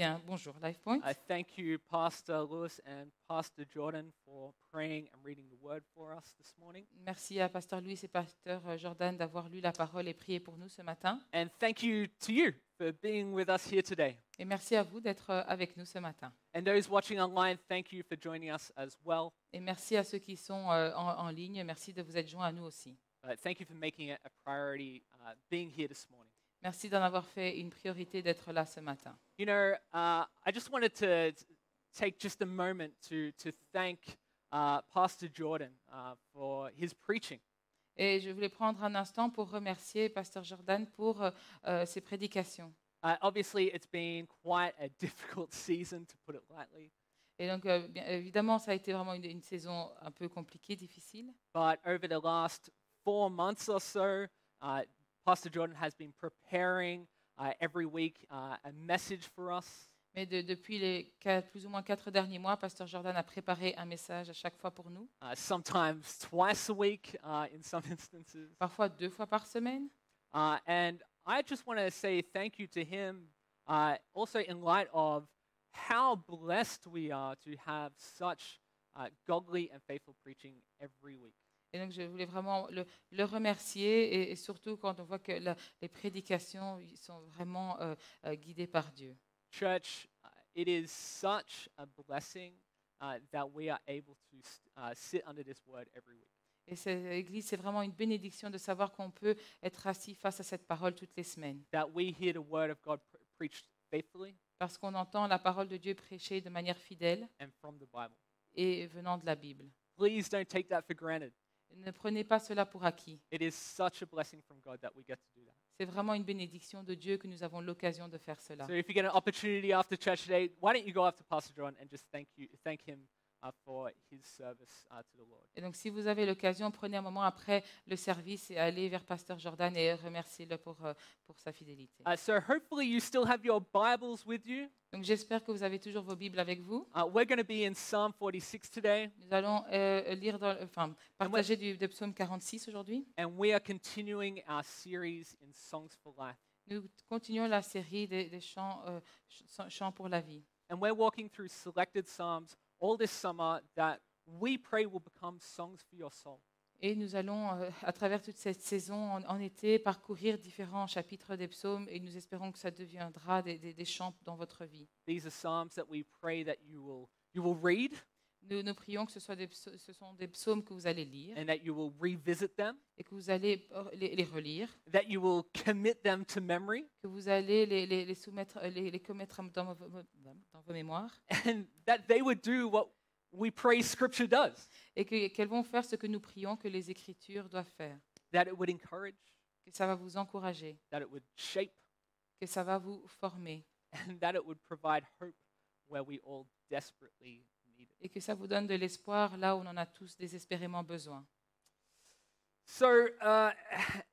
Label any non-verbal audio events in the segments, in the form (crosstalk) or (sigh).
Bien, bonjour LifePoint. I thank you, Pastor Lewis and Pastor Jordan, for praying and reading the word for us this morning. Merci à Pasteur Louis et Pasteur Jordan d'avoir lu la parole et prié pour nous ce matin. And thank you to you for being with us here today. Et merci à vous d'être euh, avec nous ce matin. And those watching online, thank you for joining us as well. Et merci à ceux qui sont euh, en, en ligne. Merci de vous être joints à nous aussi. Uh, thank you for making it a priority uh, being here this morning. Merci d'en avoir fait une priorité d'être là ce matin. You know, uh, I just wanted to take just a moment to, to thank uh, Pastor Jordan uh, for his preaching. Et je voulais prendre un instant pour remercier Pasteur Jordan pour euh, euh, ses prédications. Uh, obviously, it's been quite a (laughs) difficult season, to put it lightly. Et donc, euh, bien évidemment, ça a été vraiment une, une saison un peu compliquée, difficile. But over the last four months or so, uh, Pastor Jordan has been preparing uh, every week uh, a message for us. Mais de- depuis les quatre- plus ou moins quatre derniers mois, Pasteur Jordan a préparé un message à chaque fois pour nous, Uh, sometimes twice a week uh, in some (laughs) instances. parfois deux fois par semaine. Uh, and I just want to say thank you to him, uh, also in light of how blessed we are to have such uh, godly and faithful preaching every week. Et donc, je voulais vraiment le, le remercier, et, et surtout quand on voit que la- les prédications sont vraiment euh, euh, guidées par Dieu. Church, uh, it is such a blessing uh, that we are able to uh, sit under this word every week. Et cette église, c'est vraiment une bénédiction de savoir qu'on peut être assis face à cette parole toutes les semaines. That we hear the word of God pr- preached faithfully Parce qu'on entend la parole de Dieu prêchée de manière fidèle and from the Bible. et venant de la Bible. Please don't take that for granted. Ne prenez pas cela pour acquis. It is such a blessing from God that we get to do that. C'est vraiment une bénédiction de Dieu que nous avons l'occasion de faire cela. So if you get an opportunity after church today, why don't you go up to Pastor John and just thank you, thank him uh, uh. Et donc, si vous avez l'occasion, prenez un moment après le service et allez vers Pasteur Jordan et remerciez-le pour, euh, pour sa fidélité. Uh, so hopefully you still have your Bibles with you. Donc, j'espère que vous avez toujours vos Bibles avec vous. Uh, we're going to be in Psalm 46 today, Nous allons euh, lire, dans, enfin, partager du, de Psaume 46 aujourd'hui. and we are continuing our series in Songs for Life. Nous continuons la série des, des chants, euh, ch- chants pour la vie. And we're walking through selected Psalms all this summer that we pray will become songs for your soul. Et nous allons, euh, à travers toute cette saison en, en été, parcourir différents chapitres des psaumes et nous espérons que ça deviendra des, des- des chants dans votre vie. These are Psalms that we pray that you will, you will read Nous, nous prions que ce, soit des, psa- ce sont des psaumes que vous allez lire. And that you will revisit them, et que vous allez les, les relire, that you will commit them to memory, que vous allez les, les- les soumettre, les, les commettre dans vos, dans vos mémoires. And that they would do what we pray Scripture does, et que- qu'elles vont faire ce que nous prions que les Écritures doivent faire, that it would encourage, que ça va vous encourager, that it would shape, que ça va vous former. And that it would provide hope where we all desperately. Et que ça vous donne de l'espoir là où on en a tous désespérément besoin. So, uh,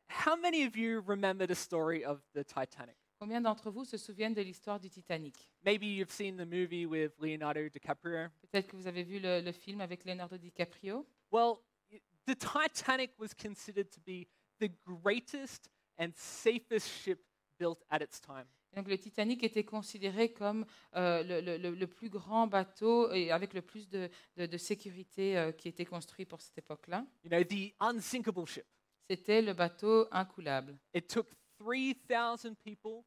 how many of you remember the story of the Titanic? Combien d'entre vous se souviennent de l'histoire du Titanic? Maybe you've seen the movie with Leonardo DiCaprio. Peut-être que vous avez vu le, le film avec Leonardo DiCaprio. Well, the Titanic was considered to be the greatest and safest ship built at its time. Donc le Titanic était considéré comme euh, le, le- le- le plus grand bateau et avec le plus de, de- de sécurité euh, qui était construit pour cette époque-là. You know, the unsinkable ship. C'était le bateau incoulable. It took 3,000 people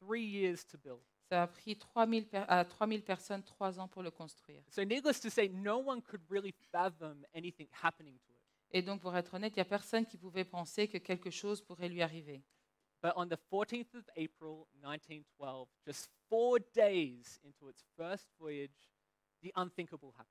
three years to build. Ça a pris 3000 per- à 3000 personnes trois ans pour le construire. So, needless to say, no one could really fathom anything happening to it. Et donc, pour être honnête, il n'y a personne qui pouvait penser que quelque chose pourrait lui arriver. But on the 14th of April 1912, just four days into its first voyage, the unthinkable happened.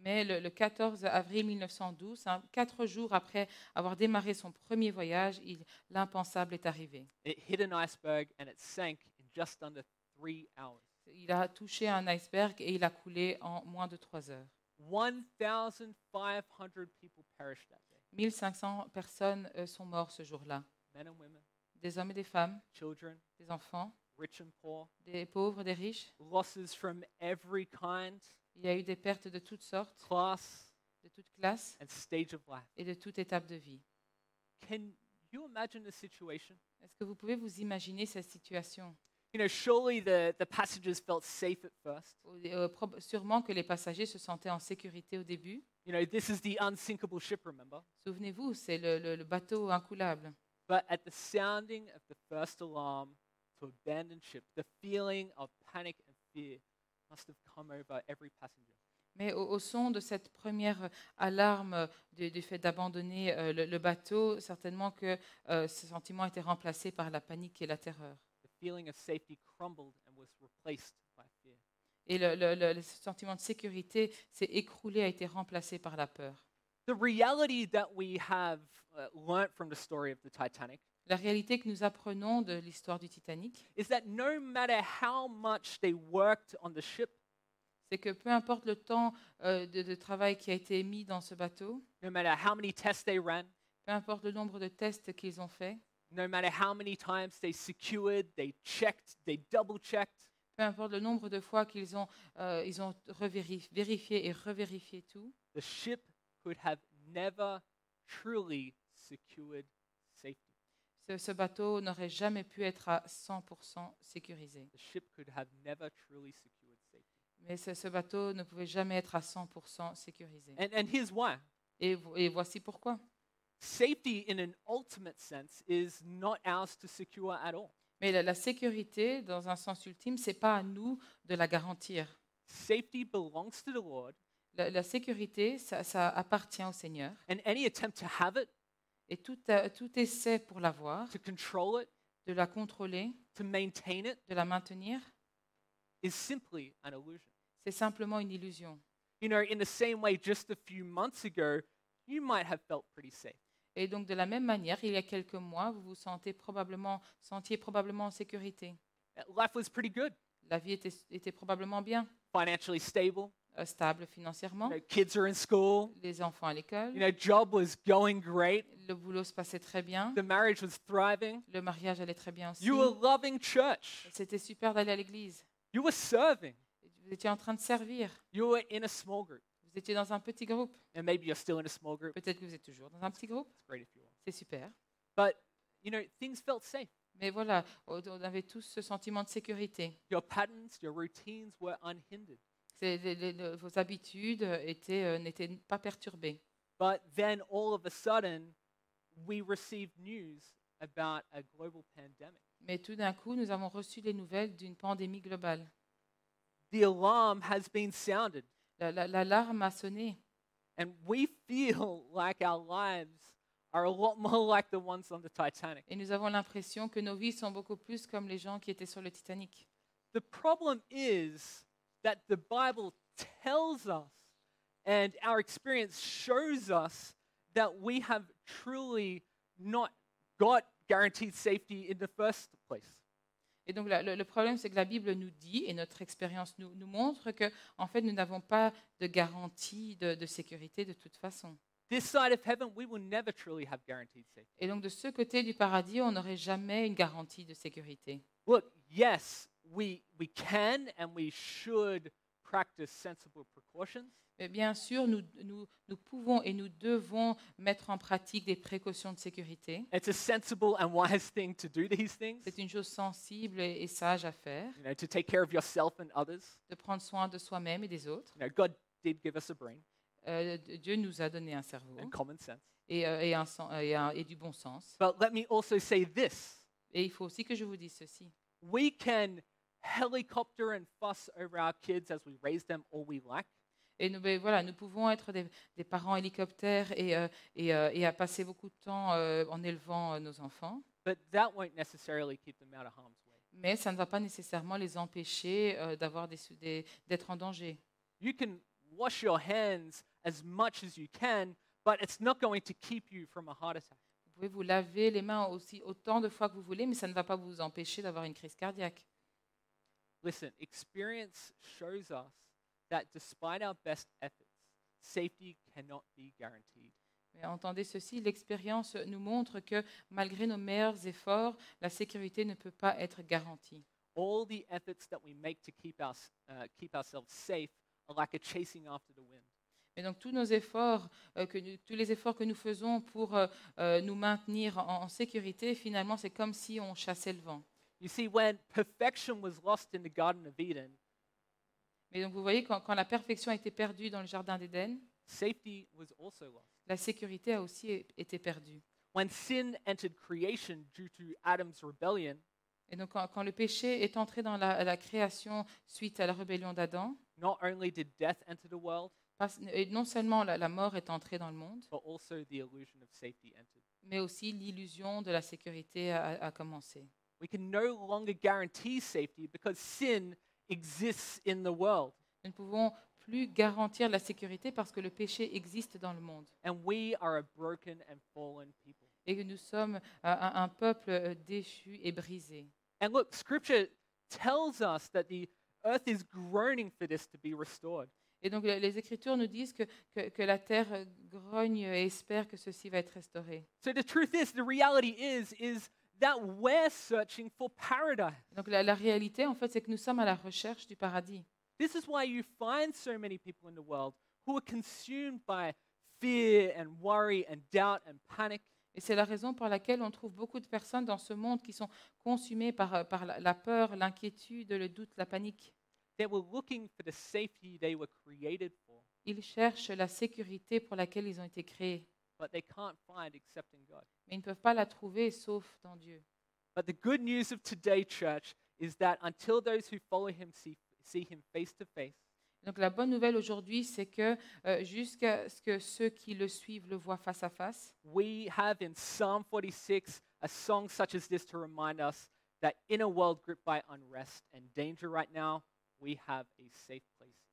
Mais le, le 14 avril 1912, hein, quatre jours après avoir démarré son premier voyage, il- l'impensable est arrivé. It hit an iceberg and it sank in just under three hours. Il a touché un iceberg et il a coulé en moins de trois heures. 1,500 people perished that day 1500 personnes euh, sont mortes ce jour-là. men and women, Des hommes et des femmes, children, des enfants, rich and poor, des pauvres, des riches. losses from every kind, Il y a eu des pertes de toutes sortes, class, de toutes classes and stage of life. et de toute étape de vie. Can you imagine the situation? Est-ce que vous pouvez vous imaginer cette situation? You know, surely the, the passengers felt safe at first. Euh, prob- sûrement que les passagers se sentaient en sécurité au début. You know, this is the unsinkable ship, remember? Souvenez-vous, c'est le, le- le bateau incoulable. But at the sounding of the first alarm to abandon ship, the feeling of panic and fear must have come over every passenger. Mais au, au son de cette première alarme du, du fait d'abandonner euh, le, le bateau, certainement que euh, ce sentiment a été remplacé par la panique et la terreur. The feeling of safety crumbled and was replaced by fear. Et le- le sentiment de sécurité s'est écroulé, a été remplacé par la peur. The reality that we have uh, learnt from the story of the Titanic La réalité que nous apprenons de l'histoire du Titanic, is that no matter how much they worked on the ship, c'est que peu importe le temps euh, de, de travail qui a été mis dans ce bateau, no matter how many tests they ran, peu importe le nombre de tests qu'ils ont faits, no matter how many times they secured, they checked, they double checked, peu importe le nombre de fois qu'ils ont, euh, ils ont revérif- vérifié et revérifié tout, the ship could have never truly secured safety. ce, ce bateau n'aurait jamais pu être à 100% sécurisé. The ship could have never truly secured safety. Mais ce, ce bateau ne pouvait jamais être à 100% sécurisé. And, and here's why Et, vo- et voici pourquoi. safety, in an ultimate sense, is not ours to secure at all. Mais la, la sécurité, dans un sens ultime, c'est pas à nous de la garantir. Safety belongs to the Lord, La, la sécurité, ça, ça appartient au Seigneur. and any attempt to have it, Et tout, euh, tout essai pour l'avoir, to control it, de la contrôler, to maintain it, de la maintenir, is simply an illusion. c'est simplement une illusion. You know, in the same way, just a few months ago, you might have felt pretty safe. Et donc, de la même manière, il y a quelques mois, vous vous sentez probablement, sentiez probablement en sécurité. Life was pretty good, La vie était, était probablement bien, financially stable. Euh, stable You financièrement. know, kids are in school. Les enfants à l'école, You know, job was going great. le boulot se passait très bien, The marriage was thriving. le mariage allait très bien aussi. You were loving church. C'était super d'aller à l'église. You were serving. Vous étiez en train de servir. You were in a small group. Vous étiez dans un petit groupe. And maybe you're still in a small group. Peut-être que vous êtes toujours dans un petit groupe. It's great if you are. C'est super. But, you know, things felt safe. Mais voilà, on on avait tous ce sentiment de sécurité. Your patterns, your routines were unhindered. Vos habitudes étaient, euh, n'étaient pas perturbées. But then all of a sudden, we received news about a global pandemic. Mais tout d'un coup, nous avons reçu les nouvelles d'une pandémie globale. The alarm has been sounded, La- la- L'alarme a sonné. and we feel (laughs) like our lives are a lot more (laughs) like the ones on the Titanic. Et nous avons l'impression que nos vies sont beaucoup plus comme les gens qui étaient sur le Titanic. The problem is that the Bible tells us, and our experience shows us, that we have truly not got guaranteed safety in the first place. Et donc la- le, le problème, c'est que la Bible nous dit, et notre expérience nous, nous montre que, en fait, nous n'avons pas de garantie de, de sécurité de toute façon. This side of heaven, we will never truly have guaranteed safety. Et donc de ce côté du paradis, on n'aurait jamais une garantie de sécurité. Look, yes, we, we can and we should practice sensible precautions, Mais bien sûr, nous, nous, nous pouvons et nous devons mettre en pratique des précautions de sécurité. it's a sensible and wise thing to do these things, C'est une chose sensible et, et sage à faire, you know, to take care of yourself and others. de prendre soin de soi-même et des autres. You know, God did give us a brain Euh, Dieu nous a donné un cerveau and common sense. et, euh, et un sen- euh, et un- et du bon sens. But let me also say this Et il faut aussi que je vous dise ceci. we can helicopter and fuss over our kids as we raise them all we like. Et nous, ben, voilà, nous pouvons être des, des parents hélicoptères et, euh, et, euh, et à passer beaucoup de temps euh, en élevant euh, nos enfants, But that won't necessarily keep them out of harm's way. mais ça ne va pas nécessairement les empêcher euh, d'avoir des, sou- des- d'être en danger. You can wash your hands as much as you can, but it's not going to keep you from a heart attack. Vous pouvez vous laver les mains aussi autant de fois que vous voulez, mais ça ne va pas vous empêcher d'avoir une crise cardiaque. Listen, experience shows us that despite our best efforts, safety cannot be guaranteed. Mais entendez ceci, l'expérience nous montre que malgré nos meilleurs efforts, la sécurité ne peut pas être garantie. All the efforts that we make to keep, uh, keep ourselves safe are like a chasing after the wind. Et donc tous nos efforts, euh, que nous- tous les efforts que nous faisons pour euh, euh, nous maintenir en, en sécurité, finalement, c'est comme si on chassait le vent. You see, when perfection was lost in the Garden of Eden, Mais donc vous voyez, quand, quand la perfection a été perdue dans le Jardin d'Éden, safety was also lost. la sécurité a aussi é- été perdue. When sin entered creation due to Adam's rebellion, Et donc quand, quand le péché est entré dans la, la création suite à la rébellion d'Adam, not only did death enter the world, pas- et non seulement la, la mort est entrée dans le monde, but also the illusion of safety entered. mais aussi l'illusion de la sécurité a, a commencé. We can no longer guarantee safety because sin exists in the world. Nous ne pouvons plus garantir la sécurité parce que le péché existe dans le monde And we are a broken and fallen people. et que nous sommes euh, un, un peuple euh, déchu et brisé. And look, scripture tells us that the earth is groaning for this to be restored. Et donc les Écritures nous disent que, que, que la terre grogne et espère que ceci va être restauré. So the truth is, the reality is, is that we're searching for paradise. Donc la, la réalité, en fait, c'est que nous sommes à la recherche du paradis. This is why you find so many people in the world who are consumed by fear and worry and doubt and panic. Et c'est la raison pour laquelle on trouve beaucoup de personnes dans ce monde qui sont consumées par, euh, par la, la peur, l'inquiétude, le doute, la panique. They were looking for the safety they were created for, Ils cherchent la sécurité pour laquelle ils ont été créés, but they can't find except in God. mais ils ne peuvent pas la trouver sauf dans Dieu. But the good news of today, church, is that until those who follow him see, see him face to face, Donc la bonne nouvelle aujourd'hui, c'est que euh, jusqu'à ce que ceux qui le suivent le voient face à face, we have in Psalm 46 a song such as this to remind us that in a world gripped by unrest and danger right now, we have a safe place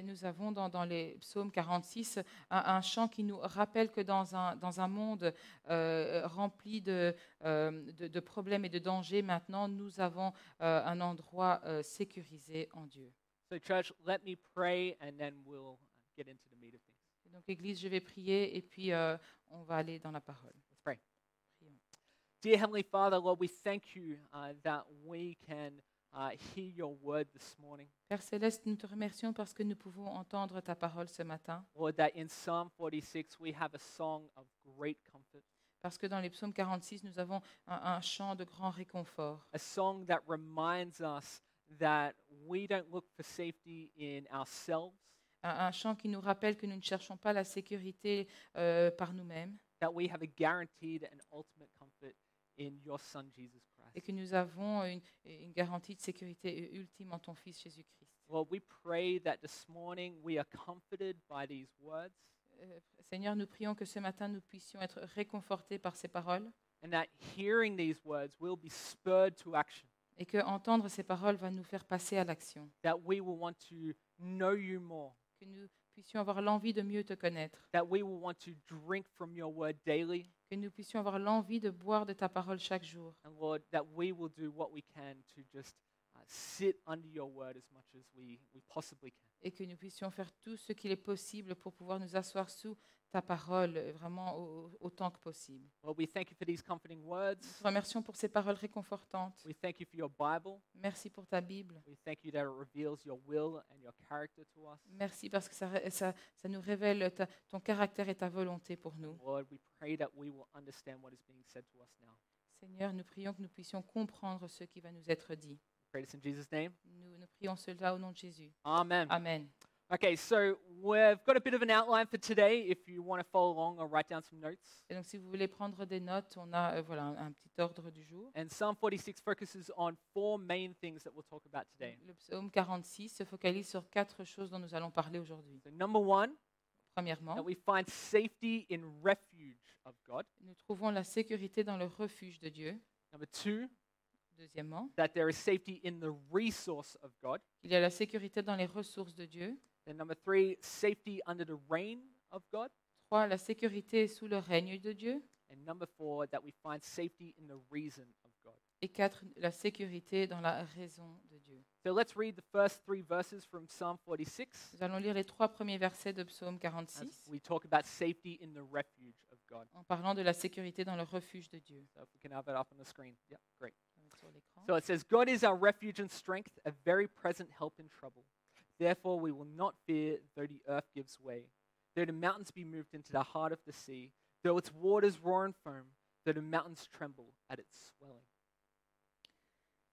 nous avons dans, dans les psaumes 46 un, un chant qui nous rappelle que dans un, dans un monde euh, rempli de, euh, de, de problèmes et de dangers, maintenant, nous avons euh, un endroit sécurisé en Dieu. So, church, let me pray and then we'll get into the meat of things. Et donc, Église, je vais prier et puis on va aller dans la parole. Let's pray. Prions. Dear Heavenly Father, Lord, we thank you uh, that we can hear your word this morning. Père Céleste, nous te remercions parce que nous pouvons entendre ta parole ce matin, Lord, that in Psalm 46 we have a song of great comfort, parce que dans les psaumes 46, nous avons un, un chant de grand réconfort, a song that reminds us that we don't look for safety in ourselves, un, un chant qui nous rappelle que nous ne cherchons pas la sécurité euh, par nous-mêmes. That we have a guaranteed and ultimate comfort in your Son, Jesus et que nous avons une, une garantie de sécurité ultime en ton Fils Jésus-Christ. Lord, we pray that this morning we are comforted by these words. Euh, Seigneur, nous prions que ce matin nous puissions être réconfortés par ces paroles. And that hearing these words will be spurred to action, et que entendre ces paroles va nous faire passer à l'action, that we will want to know you more, que nous puissions avoir l'envie de mieux te connaître, that we will want to drink from your word daily, que nous puissions avoir l'envie de boire de ta parole chaque jour. And Lord, that we will do what we can to just sit under your word as much as we, we possibly can. et que nous puissions faire tout ce qu'il est possible pour pouvoir nous asseoir sous ta parole euh, vraiment au- autant que possible. Lord, we thank you for these comforting Nous words. te remercions pour ces paroles réconfortantes. We thank you for your Bible. Merci pour ta Bible. We thank you that it reveals your will and your character to us. Merci parce que ça, ré- ça- ça nous révèle ta- ton caractère et ta volonté pour nous. Lord, we pray that we will understand what is being said to us now. Seigneur, nous prions que nous puissions comprendre ce qui va nous être dit. Pray this in Jesus' name. Nous, nous prions cela au nom de Jésus. Amen. Amen. Okay, so we've got a bit of an outline for today. If you want to follow along or write down some notes. Et donc, si vous voulez prendre des notes, on a euh, voilà, un, un petit ordre du jour. And Psalm 46 focuses on four main things that we'll talk about today. Le psaume 46 se focalise sur quatre choses dont nous allons parler aujourd'hui. So, number one, Premièrement, that we find safety in refuge of God. nous trouvons la sécurité dans le refuge de Dieu. Number two, Deuxièmement, that there is safety in the resource of God. il y a la sécurité dans les ressources de Dieu. Then number three, safety under the reign of God. Trois, la sécurité sous le règne de Dieu. And number four, that we find safety in the reason of God. Et quatre, la sécurité dans la raison de Dieu. So let's read the first three verses from Psalm 46 Nous allons lire les trois premiers versets de Psaume as 46 we talk about safety in the refuge of God. en parlant de la sécurité dans le refuge de Dieu. So if we can have it up on the screen. Yeah, great. Sur l'écran. So it says, God is our refuge and strength, a very present help in trouble. Therefore, we will not fear though the earth gives way, though the mountains be moved into the heart of the sea, though its waters roar and foam, though the mountains tremble at its swelling.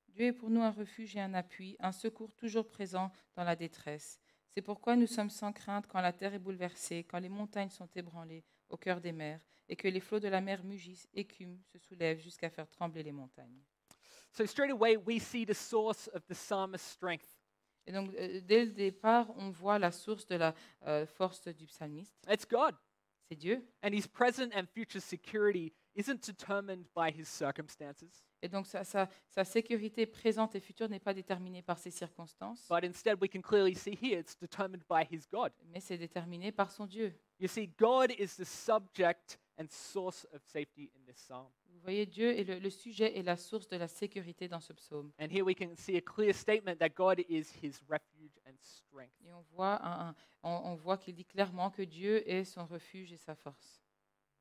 Dieu est pour nous un refuge et un appui, un secours toujours présent dans la détresse. C'est pourquoi nous sommes sans crainte quand la terre est bouleversée, quand les montagnes sont ébranlées au cœur des mers, et que les flots de la mer mugissent, écument, se soulèvent jusqu'à faire trembler les montagnes. So straight away, we see the source of the psalmist's strength. Et donc, euh, dès le départ, on voit la source de la euh, force du psalmiste. It's God. C'est Dieu. And his present and future security isn't determined by his circumstances, Et donc, sa, sa- sa sécurité présente et future n'est pas déterminée par ses circonstances, but instead we can clearly see here it's determined by his God. mais c'est déterminé par son Dieu. You see, God is the subject and source of safety in this psalm. Vous voyez, Dieu est le, le sujet et la source de la sécurité dans ce psaume. And here we can see a clear statement that God is his refuge and strength. Et on voit, un- un- on, on voit qu'il dit clairement que Dieu est son refuge et sa force.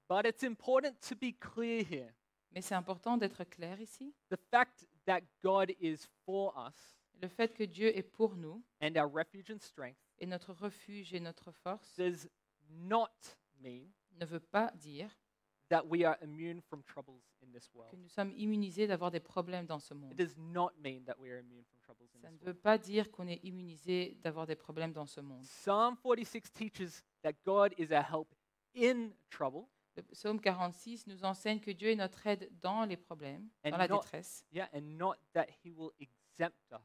But it's important to be clear here. Mais c'est important d'être clair ici. The fact that God is for us Le fait que Dieu est pour nous and our refuge and strength et notre refuge et notre force does not mean ne veut pas dire that we are immune from troubles in this que world. nous sommes immunisés d'avoir des problèmes dans ce It monde. does not mean that we are immune from troubles in Ça ne this veut world. pas dire qu'on est immunisé d'avoir des problèmes dans ce monde. Psalm 46 teaches that God is our help in trouble, Le psaume 46 nous enseigne que Dieu est notre aide dans les problèmes, And dans la not- détresse, yeah, and not that he will exempt us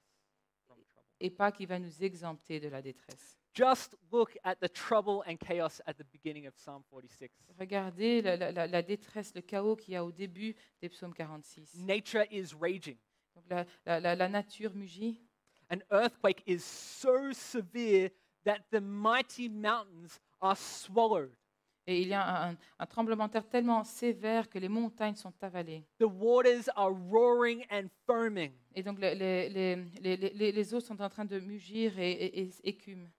from trouble. et pas qu'il va nous exempter de la détresse. Just look at the trouble and chaos at the beginning of Psalm 46. Regardez la, la- la- détresse, le chaos qu'il y a au début des psaumes 46. Nature is raging. Donc la, la- la- nature mugit. An earthquake is so severe that the mighty mountains are swallowed. Et il y a un, un tremblement de terre tellement sévère que les montagnes sont avalées. The waters are roaring and foaming. Et donc les, les- les- les- les- les eaux sont en train de mugir et, et- et écument.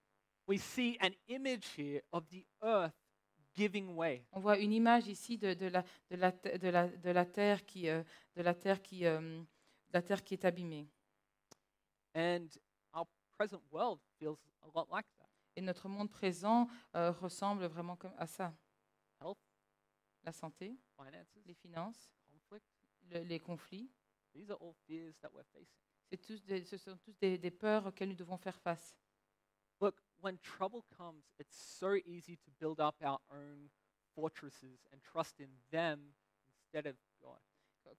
We see an image here of the earth giving way. On voit une image ici de, de la, de, la, te- de, la, de la terre qui, euh, de la terre qui, euh, de la terre qui est abîmée. And our present world feels a lot like that. Et notre monde présent euh, ressemble vraiment comme à ça. Health, La santé, finances, les finances, conflict, le- les conflits, these are all fears that we're facing. c'est tous des- ce sont tous des, des peurs auxquelles nous devons faire face. Look, when trouble comes, it's so easy to build up our own fortresses and trust in them instead of God.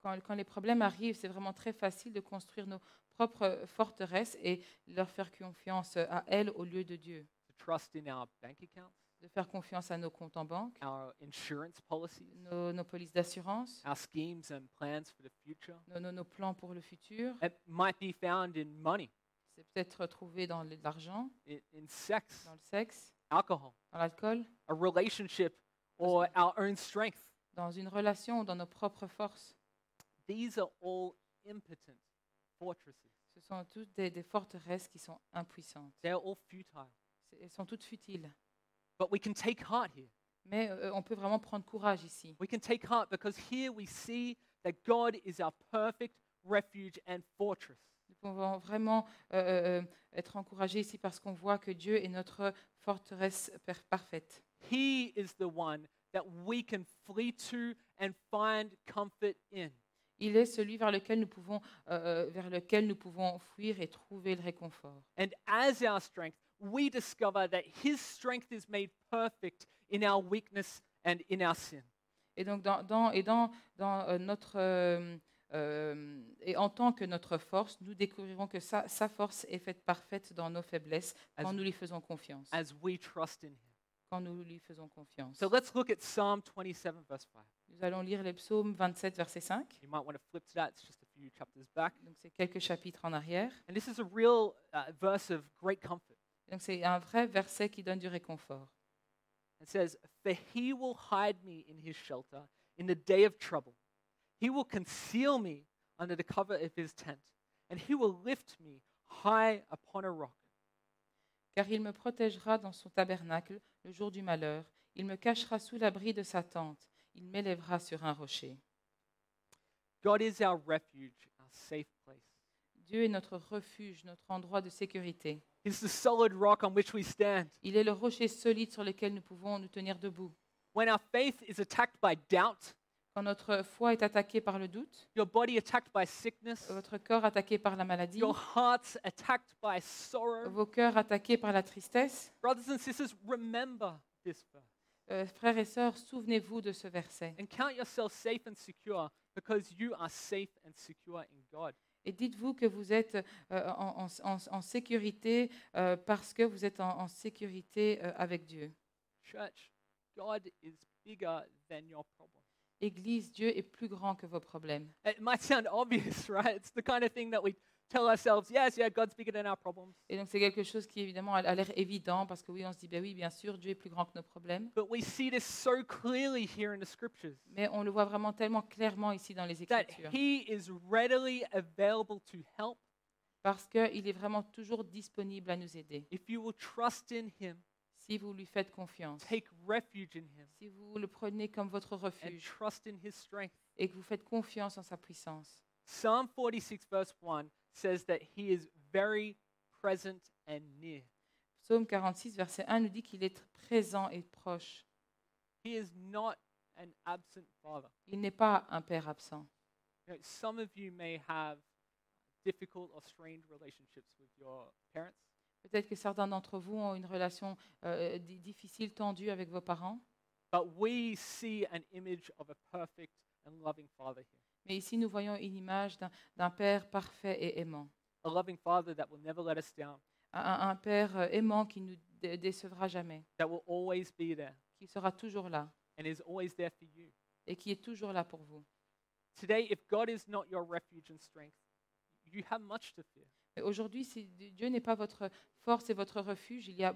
Quand, quand les problèmes arrivent, c'est vraiment très facile de construire nos propres forteresses et leur faire confiance à elles au lieu de Dieu. To trust in our bank accounts, De faire confiance à nos comptes en banque, our insurance policies, nos, nos polices d'assurance, our schemes and plans for the future. nos, nos- nos plans pour le futur. It might be found in money, C'est peut-être trouvé dans l'argent, in, in sex, dans le sexe, alcohol, dans l'alcool, a relationship, or our own strength. dans une relation ou dans nos propres forces. These are all impotent fortresses. Ce sont toutes des, des forteresses qui sont impuissantes. They're all futile. C'est- Elles sont toutes futiles. But we can take heart here. Mais euh, on peut vraiment prendre courage ici. We can take heart because here we see that God is our perfect refuge and fortress. Nous pouvons vraiment euh, euh, être encouragés ici parce qu'on voit que Dieu est notre forteresse parfaite. He is the one that we can flee to and find comfort in. Il est celui vers lequel nous pouvons, euh, euh, vers lequel nous pouvons fuir et trouver le réconfort. And as our strength, we discover that His strength is made perfect in our weakness and in our sin. Et donc, dans, dans- et dans, dans euh, notre, euh, euh, et en tant que notre force, nous découvrirons que sa, sa force est faite parfaite dans nos faiblesses quand As- nous lui faisons confiance. as we trust in Him. Quand nous lui faisons confiance. So let's look at Psalm 27, verse 5. Nous allons lire les psaumes 27, verset 5. You might want to flip to that, it's just a few chapters back. Donc, c'est quelques chapitres en arrière. And this is a real uh, verse of great comfort. Donc, c'est un vrai verset qui donne du réconfort. It says, For he will hide me in his shelter in the day of trouble. He will conceal me under the cover of his tent, and he will lift me high upon a rock. Car il me protégera dans son tabernacle le jour du malheur. Il me cachera sous l'abri de sa tente. Il m'élèvera sur un rocher. God is our refuge, our safe place. Dieu est notre refuge, notre endroit de sécurité. He's the solid rock on which we stand. Il est le rocher solide sur lequel nous pouvons nous tenir debout. When our faith is attacked by doubt, Quand notre foi est attaquée par le doute, your body attacked by sickness, votre corps attaqué par la maladie, your heart's attacked by sorrow. vos cœurs attaqués par la tristesse, Brothers and sisters, remember this verse euh, frères et sœurs, souvenez-vous de ce verset and count yourself safe and secure because you are safe and secure in God. et dites-vous que vous êtes euh, en, en- en- en sécurité euh, parce que vous êtes en, en sécurité euh, avec Dieu. Church, God is bigger than your problem. Église, Dieu est plus grand que vos problèmes. It might sound (laughs) obvious, right? It's the kind of thing that we tell ourselves, yes, yeah, God's bigger than our problems. Et donc c'est quelque chose qui évidemment a, l'air évident parce que oui, on se dit, ben oui, bien sûr, Dieu est plus grand que nos problèmes. But we see this so clearly here in the scriptures Mais on le voit vraiment tellement clairement ici dans les that Écritures. He is readily available to help Parce qu'il est vraiment toujours disponible à nous aider. if you will trust in Him, Si vous lui faites confiance, take refuge in Him, si vous le prenez comme votre and refuge trust in His strength. et que vous faites confiance en sa puissance. Psalm 46, verse 1 says that He is very present and near. Psaume 46, verset 1 nous dit qu'il est présent et proche. He is not an absent Father. Il n'est pas un père absent. You know, some of you may have difficult or strained relationships with your parents. Peut-être que certains d'entre vous ont une relation euh, di- difficile, tendue avec vos parents. But we see an image of a perfect and loving father here. Mais ici, nous voyons une image d'un- d'un père parfait et aimant. A loving father that will never let us down, Un, un- un père euh, aimant qui ne nous dé- décevra jamais, that will always be there qui sera toujours là and is always there for you. et qui est toujours là pour vous. Today, if God is not your refuge and strength, you have much to fear. Aujourd'hui, si Dieu n'est pas votre force et votre refuge, il y a,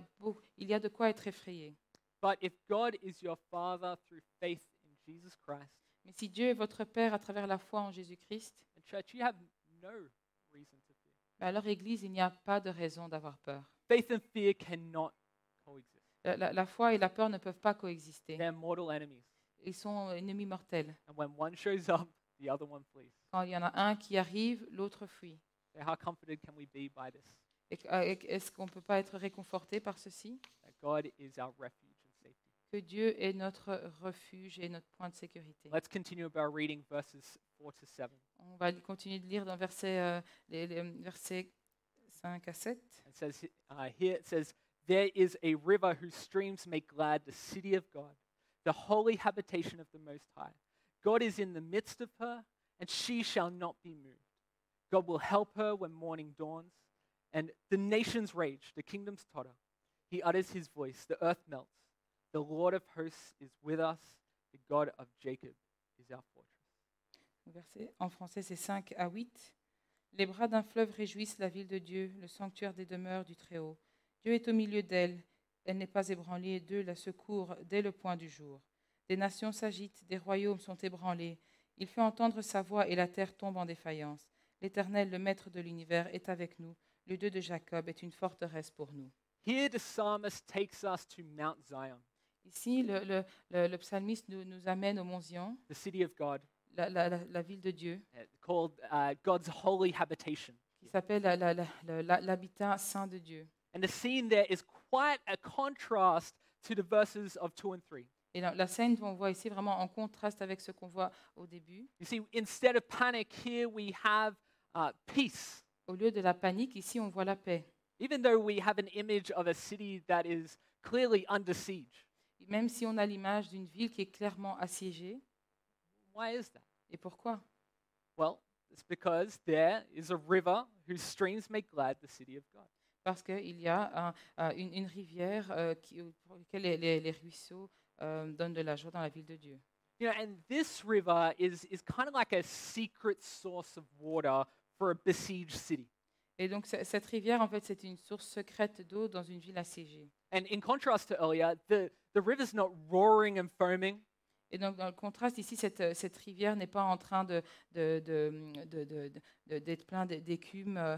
il y a de quoi être effrayé. But if God is your father through faith in Jesus Christ, Mais si Dieu est votre Père à travers la foi en Jésus-Christ, and church, you have no reason to fear. ben alors Église, il n'y a pas de raison d'avoir peur. Faith and fear cannot coexist. La, la- la foi et la peur ne peuvent pas coexister. They're mortal enemies. Ils sont ennemis mortels. And when one shows up, the other one flees. Quand il y en a un qui arrive, l'autre fuit. So how comforted can we be by this? Euh, Est-ce qu'on ne peut pas être réconforté par ceci That God is our refuge and safety. Que Dieu est notre refuge et notre point de sécurité. Let's continue with our reading verses 4 to 7. On va continuer de lire dans verset, euh, les, les versets 5 à 7. It says uh, here it says, There is a river whose streams make glad the city of God, the holy habitation of the Most High. God is in the midst of her, and she shall not be moved. God will help her when morning dawns, and the nations rage, the kingdoms totter. He utters his voice, the earth melts. The Lord of hosts is with us, the God of Jacob is our fortress. En français, c'est 5 à 8. Les bras d'un fleuve réjouissent la ville de Dieu, le sanctuaire des demeures du Très-Haut. Dieu est au milieu d'elle. Elle n'est pas ébranlée, d'eux la secours dès le point du jour. Des nations s'agitent, des royaumes sont ébranlés. Il fait entendre sa voix et la terre tombe en défaillance. L'Éternel, le Maître de l'univers, est avec nous. Le Dieu de Jacob est une forteresse pour nous. Here, the psalmist takes us to Mount Zion, Ici, le, le- le- le psalmiste nous, nous amène au mont Zion, the city of God, la, la- la- la ville de Dieu, uh, called uh, God's holy habitation. qui s'appelle la- la- la- la- la- l'habitat saint de Dieu. And the scene there is quite a contrast to the verses of 2 and 3. Et la, la scène qu'on voit ici vraiment en contraste avec ce qu'on voit au début. You see, instead of panic, here we have uh, peace. Au lieu de la panique, ici on voit la paix. Even though we have an image of a city that is clearly under siege. Même si on a l'image d'une ville qui est clairement assiégée. Why is that? Et pourquoi Well, it's because there is a river whose streams make glad the city of God. Parce qu'il y a un- euh, une, une rivière euh, qui, pour laquelle les, les- les ruisseaux euh, donnent de la joie dans la ville de Dieu. You know, and this river is, is kind of like a secret source of water for a besieged city. Et donc ce- cette rivière, en fait, c'est une source secrète d'eau dans une ville assiégée. And in contrast to earlier, the, the river's not roaring and foaming. Et donc, dans le contraste, ici, cette, euh, cette rivière n'est pas en train de, de, de- de- de- de- d'être plein d'é- d'écume. euh,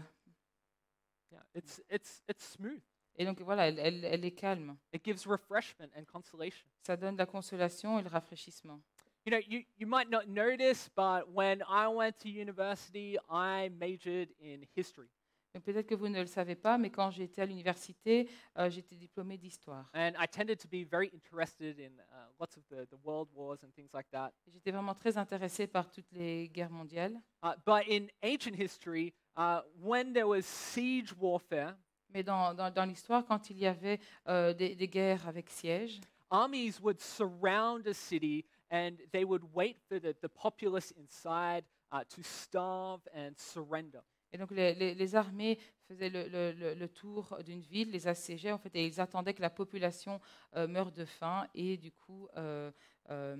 Yeah, it's, it's, it's smooth. Et donc, voilà, elle, elle- elle est calme. It gives refreshment and consolation. Ça donne la consolation et le rafraîchissement. You know, you, you might not know this, but when I went to university, I majored in history. Donc peut-être que vous ne le savez pas, mais quand j'étais à l'université, euh, j'étais diplômée d'histoire. And I tended to be very interested in uh, lots of the, the world wars and things like that. J'étais vraiment très intéressée par toutes les guerres mondiales. Uh, but in ancient history, uh, when there was siege warfare, Mais dans, dans- dans l'histoire, quand il y avait euh, des, des guerres avec siège, armies would surround a city and they would wait for the, the populace inside uh, to starve and surrender. et donc les, les- les armées faisaient le, le- le- le tour d'une ville, les assiégeaient en fait, et ils attendaient que la population euh, meure de faim et du coup euh, euh,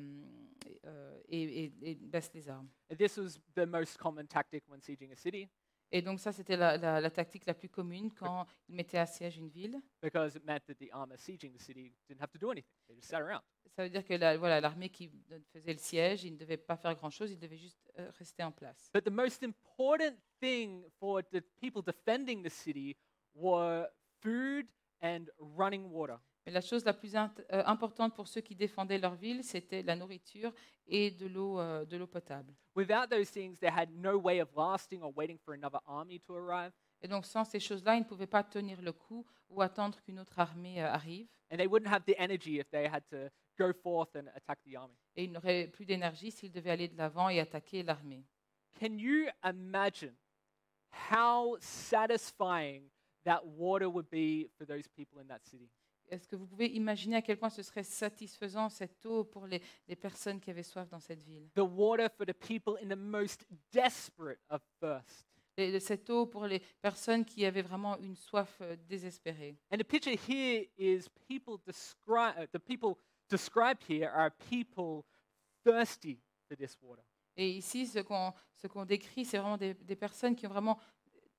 euh, et, et- et baisse les armes. And this was the most common tactic when sieging a city Et donc ça, c'était la, la- la tactique la plus commune quand ils mettaient à siège une ville. because it meant that the armor sieging the city didn't have to do anything. They just sat around. Ça veut dire que la- voilà, l'armée qui faisait le siège, ils ne devaient pas faire grand-chose, ils devaient juste euh, rester en place. But the most important thing for the people defending the city were food and running water. Mais la chose la plus euh, importante pour ceux qui défendaient leur ville, c'était la nourriture et de l'eau euh, de l'eau potable. Without those things, they had no way of lasting or waiting for another army to arrive, Et donc sans ces choses-là, ils ne pouvaient pas tenir le coup ou attendre qu'une autre armée euh, arrive. and they wouldn't have the energy if they had to go forth and attack the army. Et ils n'auraient plus d'énergie s'ils devaient aller de l'avant et attaquer l'armée. Can you imagine how satisfying that water would be for those people in that city? Est-ce que vous pouvez imaginer à quel point ce serait satisfaisant cette eau pour les, les personnes qui avaient soif dans cette ville? The water for the people in the most desperate of thirst. Et cette eau pour les personnes qui avaient vraiment une soif euh, désespérée. And the picture here is people describe uh, the people described here are people thirsty for this water. Et ici, ce qu'on ce qu'on décrit, c'est vraiment des, des personnes qui ont vraiment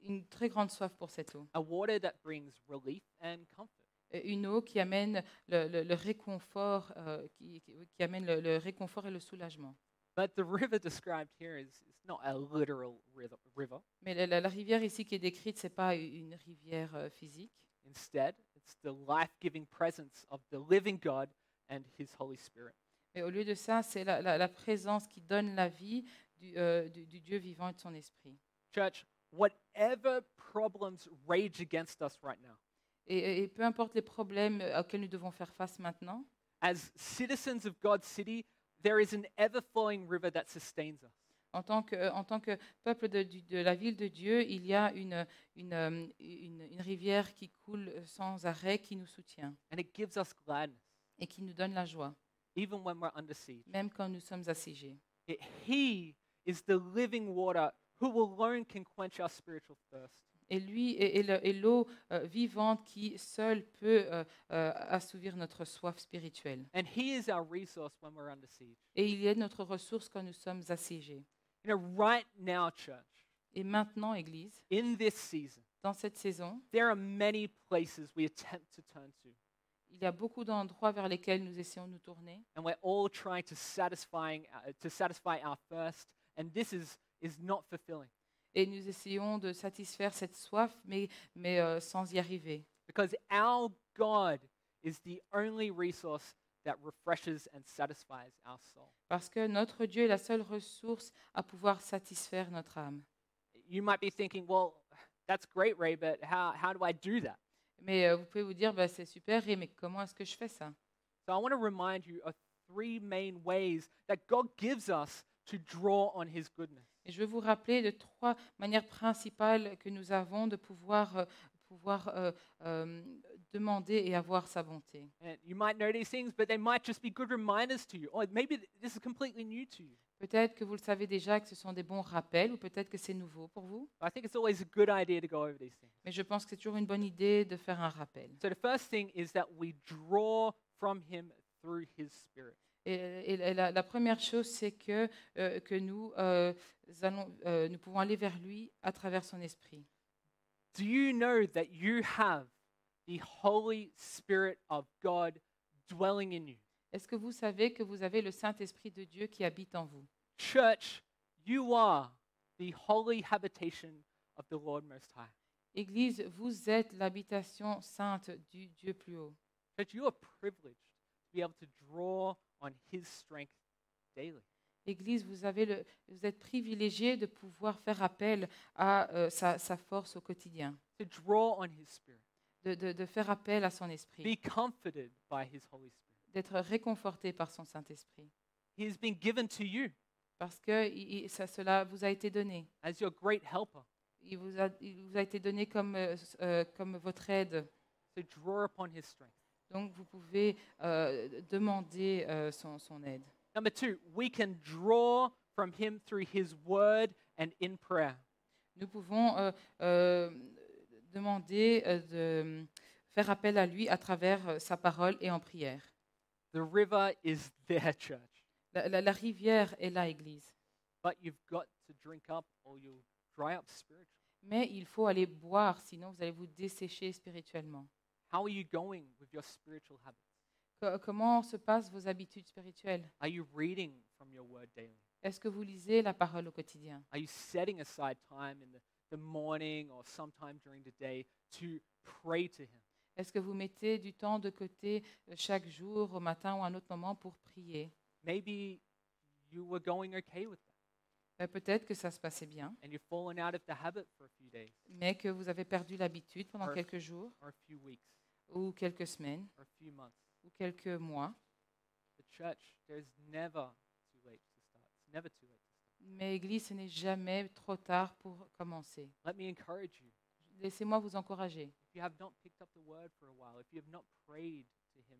une très grande soif pour cette eau. A water that brings relief and comfort. Et Une eau qui amène le, le- le réconfort, euh, qui, qui- amène le, le réconfort et le soulagement. But the river described here is, is not a literal river. Mais la, la- la rivière ici qui est décrite, c'est pas une rivière euh, physique. Instead, it's the life-giving presence of the living God and his Holy Spirit. Mais au lieu de ça, c'est la, la- la présence qui donne la vie du, euh, du- du Dieu vivant et de son esprit. Church, whatever problems rage against us right now, Et, et peu importe les problèmes auxquels nous devons faire face maintenant, as citizens of God's city, there is an ever-flowing river that sustains us. en tant que, en tant que peuple de, du- de la ville de Dieu, il y a une, une, euh, une- une rivière qui coule sans arrêt, qui nous soutient And it gives us gladness, et qui nous donne la joie, even when we're under siege. même quand nous sommes assiégés. It- he is the living water who alone can quench our spiritual thirst. Et lui est, est le- est l'eau euh, vivante qui seule peut euh, euh, assouvir notre soif spirituelle. And he is our resource when we're under siege. Et il est notre ressource quand nous sommes assiégés. You know, right now, church, Et maintenant, Église, in this season, dans cette saison, there are many places we attempt to turn to. il y a beaucoup d'endroits vers lesquels nous essayons de nous tourner. And we're all trying to, satisfying, uh, to satisfy our thirst. And this is, is not fulfilling Et nous essayons de satisfaire cette soif, mais, mais euh, sans y arriver. because our God is the only resource that refreshes and satisfies our soul. Parce que notre Dieu est la seule ressource à pouvoir satisfaire notre âme. You might be thinking, well, that's great, Ray, but how, how do I do that? Mais euh, vous pouvez vous dire, bah, c'est super, Ray, mais comment est-ce que je fais ça? So I want to remind you of three main ways that God gives us to draw on his goodness. Et je veux vous rappeler de trois manières principales que nous avons de pouvoir, euh, pouvoir euh, euh, demander et avoir sa bonté. And you might know these things, but they might just be good reminders to you. Or maybe th- this is completely new to you. Peut-être que vous le savez déjà, que ce sont des bons rappels, ou peut-être que c'est nouveau pour vous. Mais je pense que c'est toujours une bonne idée de faire un rappel. So the first thing is that we draw from him through his spirit. Et, et la- première chose, c'est que, euh, que nous, euh, allons, euh, nous pouvons aller vers lui à travers son esprit. Do you know that you have the Holy Spirit of God dwelling in you? Est-ce que vous savez que vous avez le Saint-Esprit de Dieu qui habite en vous? Church, you are the holy habitation of the Lord Most High. Église, vous êtes l'habitation sainte du Dieu plus haut. Church, you are privileged to be able to draw on his strength daily. Église, vous, avez le, vous êtes privilégié de pouvoir faire appel à euh, sa, sa force au quotidien, to draw on His Spirit, de, de- de faire appel à son be esprit, comforted by His Holy Spirit. d'être réconforté par son Saint-Esprit. He has been given to you Parce que il- il- ça, cela vous a été donné. as your great helper. Il vous a, il vous a été donné comme, euh, euh, comme votre aide. So draw upon His strength. Donc vous pouvez euh, demander euh, son, son aide. Number two, we can draw from Him through His Word and in prayer. Nous pouvons euh, demander de faire appel à lui à travers sa parole et en prière. The river is there, church. La, la- la rivière est là, Église. But you've got to drink up or you'll dry up spiritually. Mais il faut aller boire, sinon vous allez vous dessécher spirituellement. How are you going with your spiritual habits? Co- comment se passent vos habitudes spirituelles? Are you reading from your word daily? Est-ce que vous lisez la parole au quotidien? Are you setting aside time in the, the morning or sometime during the day to pray to Him? Est-ce que vous mettez du temps de côté euh, chaque jour, au matin ou à un autre moment pour prier? Maybe you were going okay with that. Euh, Peut-être que ça se passait bien, and you've fallen out of the habit for a few days. Mais que vous avez perdu l'habitude pendant Or- quelques jours. or a few weeks ou quelques semaines or a few months. ou quelques mois. The church, there's never too late to start. It's never too late to start. Mais Église, ce n'est jamais trop tard pour commencer. Let me encourage you. Laissez-moi vous encourager. If you have not picked up the word for a while, if you have not prayed to Him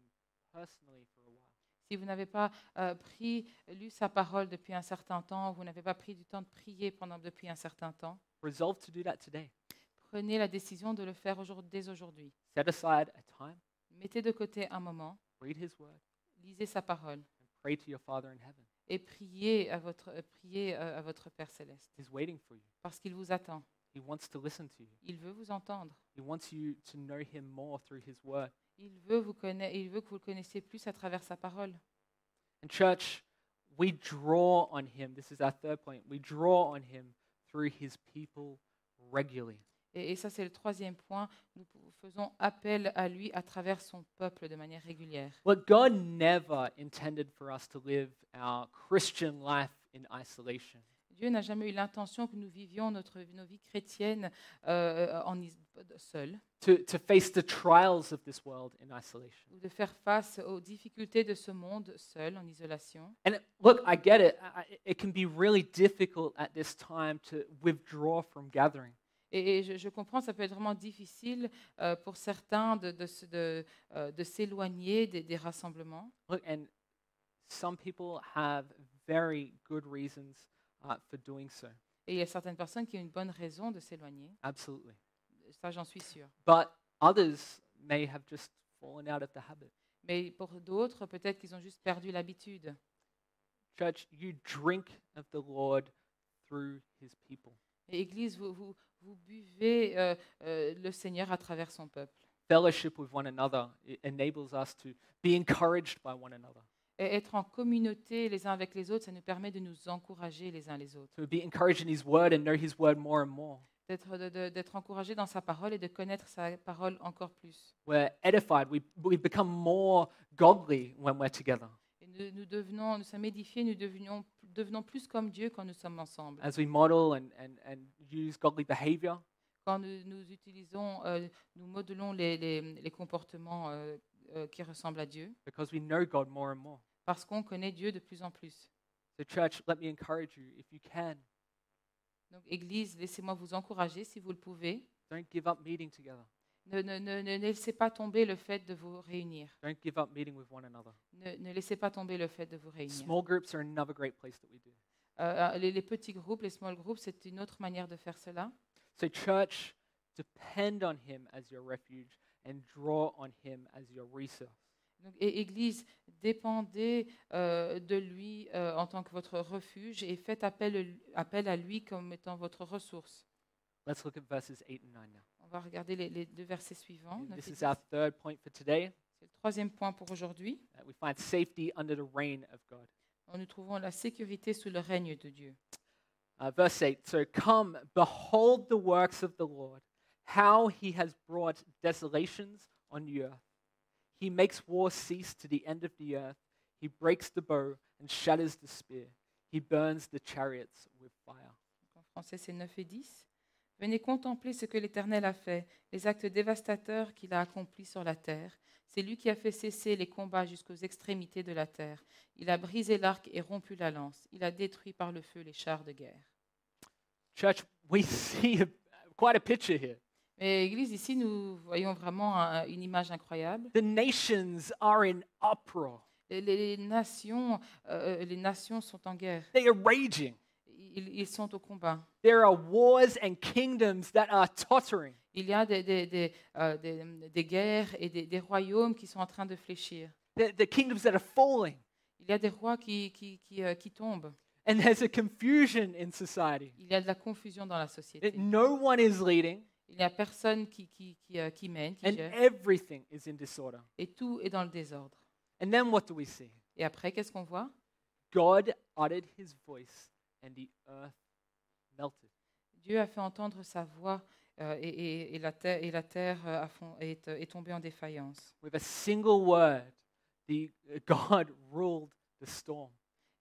personally for a while, Si vous n'avez pas euh, pris, lu sa parole depuis un certain temps, vous n'avez pas pris du temps de prier pendant depuis un certain temps, resolve to do that today. Prenez la décision de le faire aujourd'hui, dès aujourd'hui. Set aside a time, Mettez de côté un moment, read His word, lisez sa parole and pray to your Father in heaven. et priez à votre, euh, priez euh, à votre Père céleste, He's waiting for you. parce qu'il vous attend. He wants to listen to you. Il veut vous entendre. He wants you to know Him more through His word. Il veut, vous conna- il veut que vous le connaissiez plus à travers sa parole. And, church, we draw on Him. This is our third point. We draw on Him through His people regularly. Et, et ça, c'est le troisième point. Nous faisons appel à lui à travers son peuple de manière régulière. Look, God never intended for us to live our Christian life in isolation. Dieu n'a jamais eu l'intention que nous vivions notre, nos vies chrétiennes euh, en is- seuls to, to face the trials of this world in isolation. ou de faire face aux difficultés de ce monde seul, en isolation. And look, I get it. I- It can be really difficult at this time to withdraw from gathering. Et, et je, je comprends, ça peut être vraiment difficile euh, pour certains de, de, se- de, euh, de s'éloigner des, des rassemblements. Look, and some people have very good reasons uh, for doing so. Et il y a certaines personnes qui ont une bonne raison de s'éloigner. Absolutely. Ça, j'en suis sûre. But others may have just fallen out of the habit. Mais pour d'autres, peut-être qu'ils ont juste perdu l'habitude. Church, you drink of the Lord through his people. Et Église, vous, vous, vous buvez euh, euh, le Seigneur à travers son peuple. Fellowship with one another it enables us to be encouraged by one another, Et être en communauté les uns avec les autres, ça nous permet de nous encourager les uns les autres. to be encouraged in his word and know his word more and more. D'être de- de- d'être encouragé dans sa parole et de connaître sa parole encore plus. We're edified. We, we become more godly when we're together Et nous, nous devenons, nous sommes édifiés, nous devenons, devenons plus comme Dieu quand nous sommes ensemble. as we model and, and, and use godly behavior. Quand nous, nous utilisons, euh, nous modelons les, les- les comportements euh, euh, qui ressemblent à Dieu, because we know God more and more. parce qu'on connaît Dieu de plus en plus. So, church, let me encourage you if you can, Donc, Église, laissez-moi vous encourager si vous le pouvez. don't give up meeting together. Ne, ne- ne- ne laissez pas tomber le fait de vous réunir. Don't give up meeting with one another. Ne, ne laissez pas tomber le fait de vous réunir. Small groups are another great place that we do. Euh, les, les petits groupes, les small groups, c'est une autre manière de faire cela. So, church, depend on Him as your refuge and draw on Him as your resource. Donc, et Église, dépendez euh, de lui euh, en tant que votre refuge et faites appel, appel à lui comme étant votre ressource. Let's look at verses 8 and 9 now. Va regarder les, les deux versets suivants. And This is our third point for today. C'est le troisième point pour aujourd'hui. Uh, we find safety under the reign of God. Nous trouvons la sécurité sous le règne de Dieu. Uh, verse 8 So come, behold the works of the Lord, how he has brought desolations on the earth. He makes war cease to the end of the earth. He breaks the bow and shatters the spear. he burns the chariots with fire. En français, c'est 9 et 10. Venez contempler ce que l'Éternel a fait, les actes dévastateurs qu'il a accomplis sur la terre. C'est lui qui a fait cesser les combats jusqu'aux extrémités de la terre. Il a brisé l'arc et rompu la lance. Il a détruit par le feu les chars de guerre. Church, we (laughs) see quite a picture here. Mais Église, ici, nous voyons vraiment un- une image incroyable. The nations are in uproar. Les, les nations, euh, les nations sont en guerre. They are raging. Ils, sont au combat. There are wars and kingdoms that are tottering. Il y a des, des- des, euh, des- des guerres et des, des royaumes qui sont en train de fléchir. The, the kingdoms that are falling. Il y a des rois qui, qui, qui, euh, qui tombent. And there's a confusion in society. Il y a de la confusion dans la That société. no one is leading Il n'y a personne qui, qui, qui, euh, qui mène, qui and gère. everything is in disorder. Et tout est dans le désordre. And then what do we see? Et après, qu'est-ce qu'on voit God uttered his voice and the earth melted. Dieu a fait entendre sa voix euh, et, et- et la terre, et la terre euh, a fond- est, euh, est tombée en défaillance. With a single word, the, (laughs) God ruled the storm.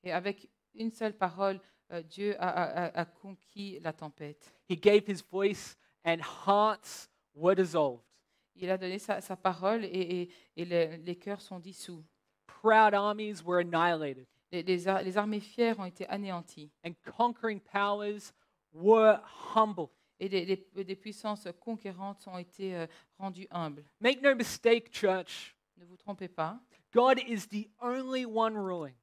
Et avec une seule parole, euh, Dieu a, a- a- a conquis la tempête. He gave his voice and hearts were dissolved. Il a donné sa, sa parole et, et- et les, les cœurs sont dissous. Proud armies were annihilated Les, les ar- les armées fières ont été anéanties. and conquering powers were humbled. Et des, des- des puissances conquérantes ont été euh, rendues humbles. Make no mistake, church, Ne vous trompez pas. God is the only one ruling.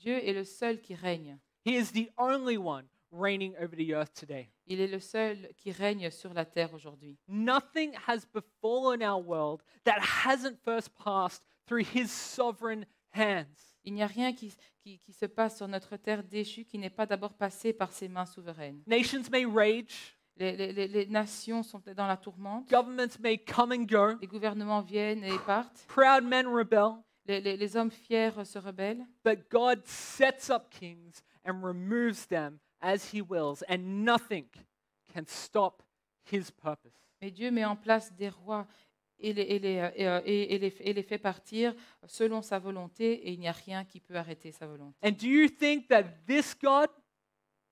Dieu est le seul qui règne. He is the only one reigning over the earth today. Il est le seul qui règne sur la terre aujourd'hui. Nothing has befallen our world that hasn't first passed through his sovereign hands. Il n'y a rien qui, qui- qui se passe sur notre terre déchue qui n'est pas d'abord passé par ses mains souveraines. Nations may rage, Les, les- les- les nations sont dans la tourmente. governments may come and go, Les gouvernements viennent et partent. proud men rebel, les hommes fiers se rebellent. but God sets up kings and removes them as he wills, and nothing can stop his purpose. Mais Dieu met en place des rois et les, et les, euh, et, euh, et- et les- et les fait partir selon sa volonté et il n'y a rien qui peut arrêter sa volonté. And do you think that this God,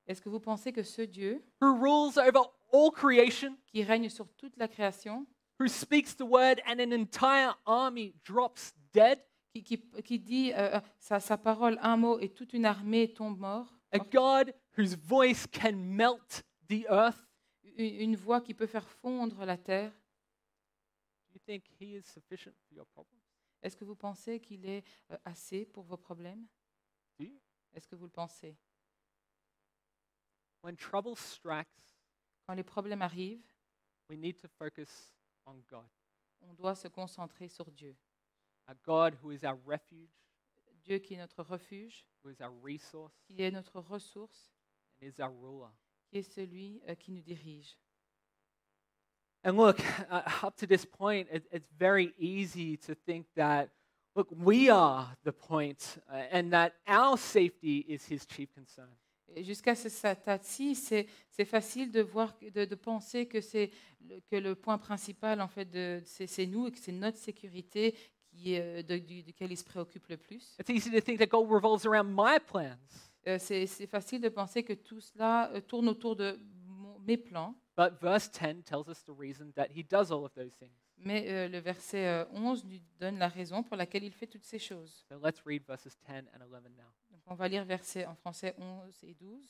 Est-ce que vous pensez que ce Dieu who rules over all creation, qui règne sur toute la création, who speaks the word and an entire army drops dead, qui, qui- qui dit euh, sa, sa parole, un mot et toute une armée tombe mort, a God whose voice can melt the earth, une, une voix qui peut faire fondre la terre, you think he is sufficient for your problems? est-ce que vous pensez qu'il est euh, assez pour vos problèmes? Do you? Est-ce que vous le pensez? When trouble strikes, Quand les problèmes arrivent, we need to focus on God, on doit se concentrer sur Dieu. a God who is our refuge, Dieu qui est notre refuge, who is our resource, qui est notre ressource, and is our ruler. qui est celui euh, qui nous dirige. And look, (laughs) uh, up to this point, it, it's very easy to think that, look, we are the point uh, and that our safety is his chief concern. Jusqu'à ce stade-ci, c'est c'est facile de voir, que- de, de penser que c'est que le point principal, en fait, de- c'est c'est nous et que c'est notre sécurité qui euh, de- du- duquel il se préoccupe le plus. It's easy to think that revolves around my plans. Euh, c'est c'est facile de penser que tout cela euh, tourne autour de mon- mes plans. But verse 10 tells us the reason that he does all of those things. Mais euh, le verset euh, 11 nous donne la raison pour laquelle il fait toutes ces choses. So let's read verses 10 and 11 now. Donc on va lire versets en français 11 et 12.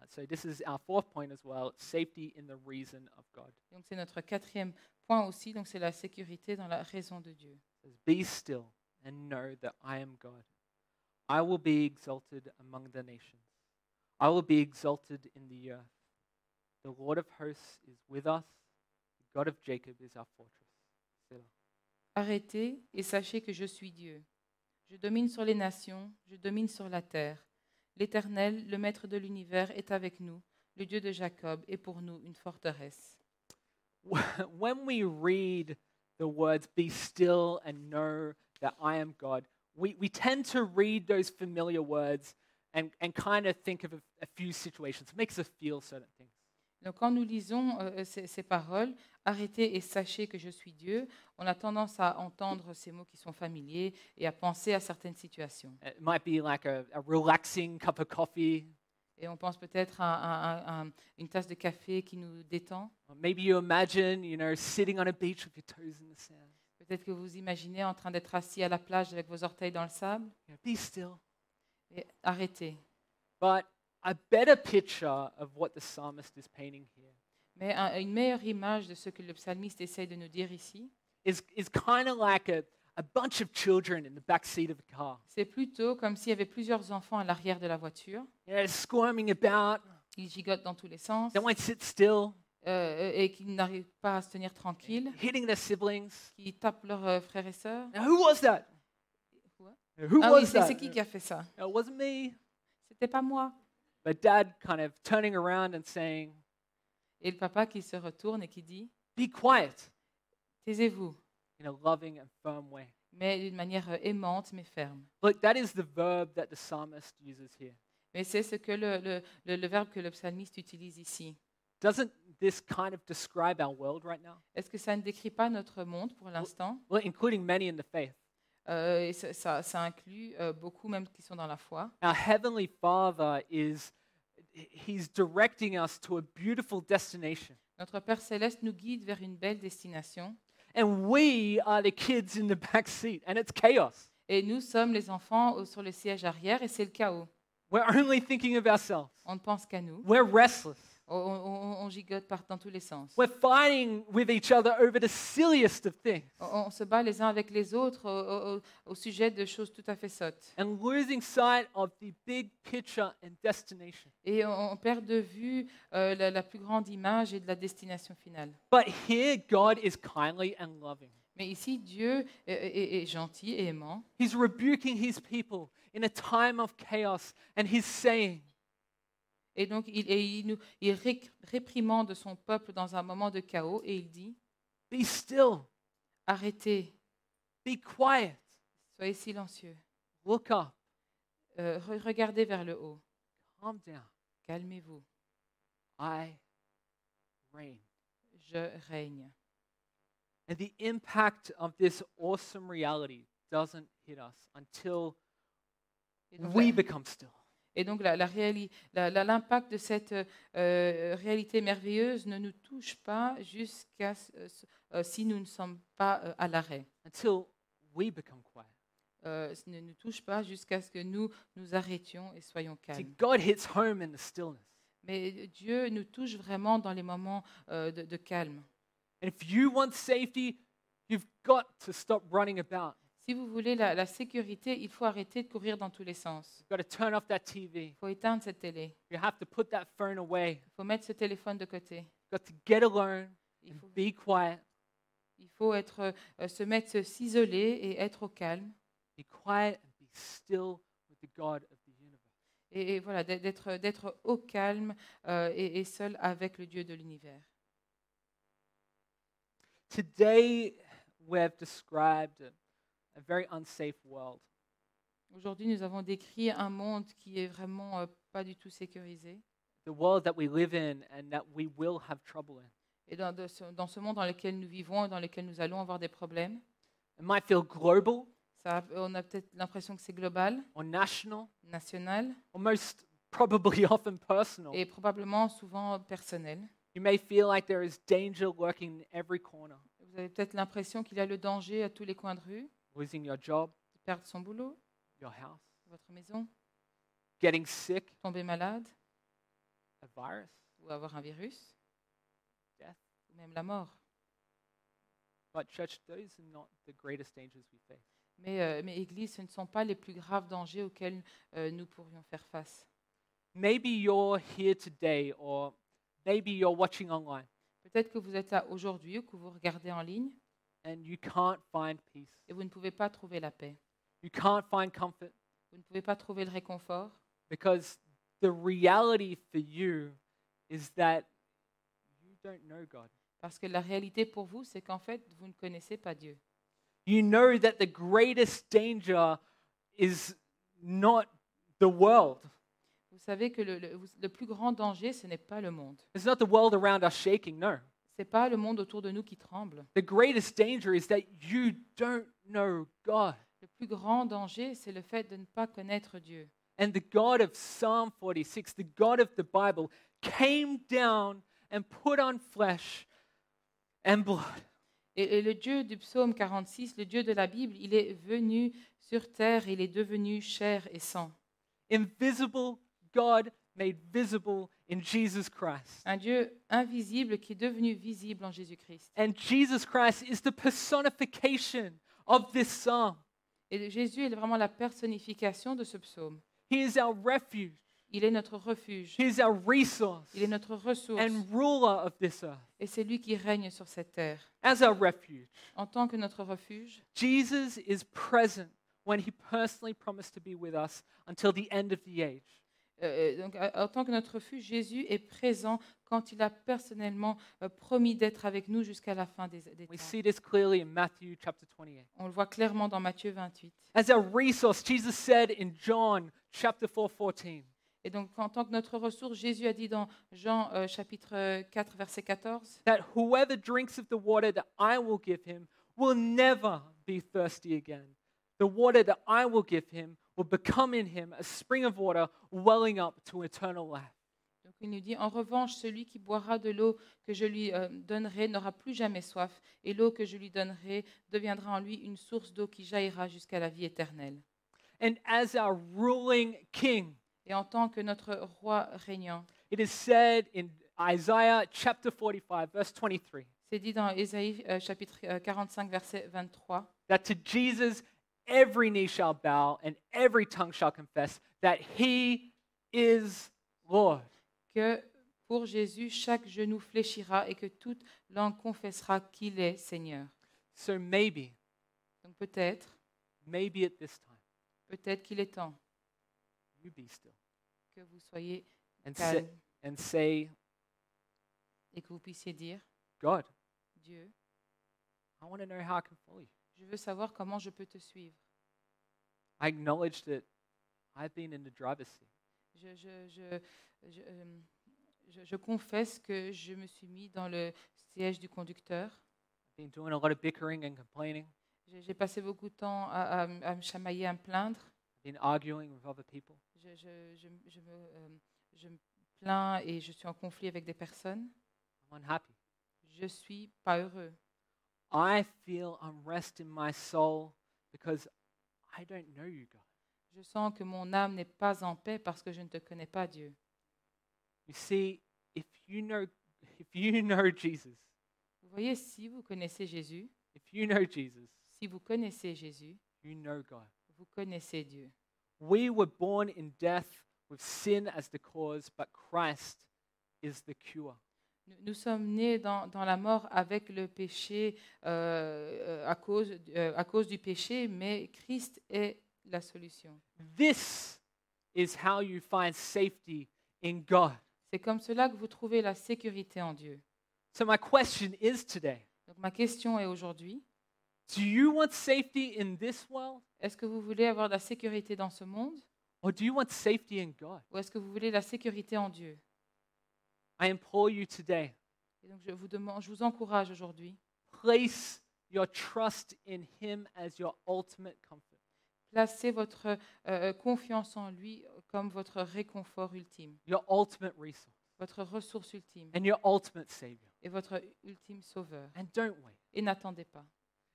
Uh, so this is our fourth point as well safety in the reason of God. Donc c'est notre quatrième point aussi, donc c'est la sécurité dans la raison de Dieu. It says, Be still and know that I am God. I will be exalted among the nations, I will be exalted in the earth. The Lord of hosts is with us, the God of Jacob is our fortress. Selah. Arrêtez et sachez que je suis Dieu. Je domine sur les nations, je domine sur la terre. L'Éternel, le Maître de l'univers, est avec nous. Le Dieu de Jacob est pour nous une forteresse. (laughs) When we read the words, be still and know that I am God, we, we tend to read those familiar words and, and kind of think of a, a few situations. It makes us feel certain things. Donc quand nous lisons euh, ces, ces paroles, arrêtez et sachez que je suis Dieu, on a tendance à entendre ces mots qui sont familiers et à penser à certaines situations. It might be like a, a relaxing cup of coffee. Et on pense peut-être à, à- à- à une tasse de café qui nous détend. Or maybe you imagine, you know, sitting on a beach with your toes in the sand. Peut-être que vous imaginez en train d'être assis à la plage avec vos orteils dans le sable. Be still. Et arrêtez. But a better picture of what the psalmist is painting here Mais un- une meilleure image de ce que le psalmiste essaye de nous dire ici, is, is kind of like a, a bunch of children in the back seat of a car. c'est plutôt comme s'il y avait plusieurs enfants à l'arrière de la voiture. You know, squirming about. Ils gigotent dans tous les sens They won't sit still. euh, et qui n'arrivent pas à se tenir tranquilles, Hitting their siblings. qui tapent leurs euh, frères et sœurs. Now, who was that? What? Who Ah was oui, c'est that? c'est qui qui a fait ça? It wasn't me. C'était pas moi. But dad kind of turning around and saying, Et le papa qui se retourne et qui dit Be quiet Taisez-vous, in a loving and firm way. mais d'une manière euh, aimante mais ferme. Look, that is the verb that the psalmist uses here. Mais c'est ce que le, le- le- le verbe que le psalmiste utilise ici. Doesn't this kind of describe our world right now? Est-ce que ça ne décrit pas notre monde pour l'instant? Well, including many in the faith. Euh, et ça, ça- ça inclut euh, beaucoup même qui sont dans la foi. Our Heavenly Father is, He's directing us to a beautiful destination. Notre Père céleste nous guide vers une belle destination. And we are the kids in the back seat, and it's chaos. Et nous sommes les enfants sur le siège arrière et c'est le chaos. We're only thinking of ourselves. On ne pense qu'à nous. We're restless. On, on- on gigote par dans tous les sens. We're fighting with each other over the silliest of things On, on se bat les uns avec les autres au, au- au sujet de choses tout à fait sottes. and losing sight of the big picture and destination. Et on, on perd de vue euh, la, la plus grande image et de la destination finale. But here, God is kindly and loving. Mais ici, Dieu est, est- est gentil et aimant. He's rebuking his people in a time of chaos, and he's saying, Et donc, il, et il, nous, il ré- réprimande son peuple dans un moment de chaos et il dit Be still, Arrêtez, be quiet, soyez silencieux, look up, Euh, re- regardez vers le haut, calm down. calmez-vous, I reign. je règne. And the impact of this awesome reality doesn't hit us until donc, we become still. Et donc la- la réali- la- la- l'impact de cette euh, réalité merveilleuse ne nous touche pas jusqu'à ce- ce- euh, si nous ne sommes pas euh, à l'arrêt. Until we become quiet. Euh, ce ne nous touche pas jusqu'à ce que nous nous arrêtions et soyons calmes. God hits home in the stillness. Mais Dieu nous touche vraiment dans les moments euh, de, de calme. And if you want safety, you've got to stop running about. Si vous voulez la, la sécurité, il faut arrêter de courir dans tous les sens. You've got to turn off that TV. Il faut éteindre cette télé. You have to put that phone away. Il faut mettre ce téléphone de côté. You've got to get alone Il and faut, be quiet. il faut être, euh, se mettre, s'isoler et être au calme. Be quiet and be still with the God of the universe. Et, et voilà, d'être- au calme euh, et, et seul avec le Dieu de l'univers. Today, we've described a, very unsafe world. Aujourd'hui, nous avons décrit un monde qui est vraiment euh, pas du tout sécurisé. The world that we live in and that we will have trouble in. Et dans, de ce, dans ce monde dans lequel nous vivons et dans lequel nous allons avoir des problèmes, It might feel global ça, on a peut-être l'impression que c'est global, or national national or most probably (laughs) often personal. et probablement souvent personnel. You may feel like there is danger lurking in every corner. Vous avez peut-être l'impression qu'il y a le danger à tous les coins de rue, Losing your job, de perdre son boulot, your house, votre maison, getting sick, tomber malade. A virus, ou avoir un virus, death. ou même la mort. But, church, those are not the greatest dangers we face. Mais, euh, mais Église, ce ne sont pas les plus graves dangers auxquels euh, nous pourrions faire face. Maybe you're here today, or maybe you're watching online. Peut-être que vous êtes là aujourd'hui ou que vous regardez en ligne and you can't find peace. et vous ne pouvez pas trouver la paix. You can't find comfort Vous ne pouvez pas trouver le réconfort because the reality for you is that you don't know God. parce que la réalité pour vous, c'est qu'en fait, vous ne connaissez pas Dieu. You know that the greatest danger is not the world. Vous savez que le, le- vous- le plus grand danger, ce n'est pas le monde. It's not the world around us shaking, no. Ce n'est pas le monde autour de nous qui tremble. The greatest danger is that you don't know God. Le plus grand danger, c'est le fait de ne pas connaître Dieu. And the God of Psalm 46, the God of the Bible, came down and put on flesh and blood. Et, et le Dieu du psaume 46, le Dieu de la Bible, il est venu sur terre, il est devenu chair et sang. Invisible God made visible in Jesus Christ. Un Dieu invisible qui est devenu visible en Jésus-Christ. And Jesus Christ is the personification of this psalm. Et Jésus est vraiment la personnification de ce psaume. He is our refuge, Il est notre refuge, He is our resource il est notre ressource, and ruler of this earth. et c'est lui qui règne sur cette terre. As our refuge, En tant que notre refuge, Jesus is present when He personally promised to be with us until the end of the age. Euh, donc, euh, en tant que notre refuge, Jésus est présent quand il a personnellement euh, promis d'être avec nous jusqu'à la fin des, des We temps. see this clearly in Matthew chapter 28. On le voit clairement dans Matthieu 28. As our resource, Jesus said in John chapter 4, 14, Et donc, en tant que notre ressource, Jésus a dit dans Jean euh, chapitre euh, 4, verset 14, that whoever drinks of the water that I will give him will never be thirsty again. The water that I will give him will become in him a spring of water welling up to eternal life. Donc il nous dit, en revanche, celui qui boira de l'eau que je lui euh, donnerai n'aura plus jamais soif, et l'eau que je lui donnerai deviendra en lui une source d'eau qui jaillira jusqu'à la vie éternelle. And as our ruling king, Et en tant que notre roi régnant, it is said in Isaiah chapter 45, verse 23, c'est dit dans Ésaïe euh, chapitre euh, 45, verset 23, that to Jesus every knee shall bow and every tongue shall confess that he is Lord. que pour Jésus, chaque genou fléchira et que toute langue confessera qu'il est Seigneur. So maybe, Donc peut-être, maybe at this time, peut-être qu'il est temps you be still que vous soyez and say, calme and say et que vous puissiez dire, God, Dieu, I want to know how I can follow you. Je veux savoir comment je peux te suivre. I acknowledge that I've been in the driver's seat. Je, je, je, je, euh, je- je confesse que je me suis mis dans le siège du conducteur. I've been doing a lot of bickering and complaining. J'ai j'ai passé beaucoup de temps à, à m- à me chamailler, à me plaindre. I've been arguing with other people. Je, je- je m- je me, euh, je me plains et je suis en conflit avec des personnes. I'm unhappy. Je suis pas heureux. I feel unrest in my soul because I don't know you, God. Je sens que mon âme n'est pas en paix parce que je ne te connais pas, Dieu. You see, if you know, if you (laughs) know Jesus, Vous voyez, si vous connaissez Jésus, if you know Jesus, si vous connaissez Jésus, you know God. vous connaissez Dieu. We were born in death with sin as the cause, but Christ is the cure. Nous, sommes nés dans, dans la mort avec le péché euh, euh, à, cause, euh, à cause du péché, mais Christ est la solution. This is how you find safety in God. C'est comme cela que vous trouvez la sécurité en Dieu. So, my question is today Donc ma question est aujourd'hui, do you want safety in this world, est-ce que vous voulez avoir de la sécurité dans ce monde? Or do you want safety in God? ou est-ce que vous voulez la sécurité en Dieu? I implore you today Et donc je vous, demande, je vous encourage aujourd'hui, place your trust in Him as your ultimate comfort. placez votre euh, confiance en lui comme votre réconfort ultime, your ultimate resource votre ressource ultime and your ultimate Savior. et votre ultime sauveur. And don't wait. Et n'attendez pas.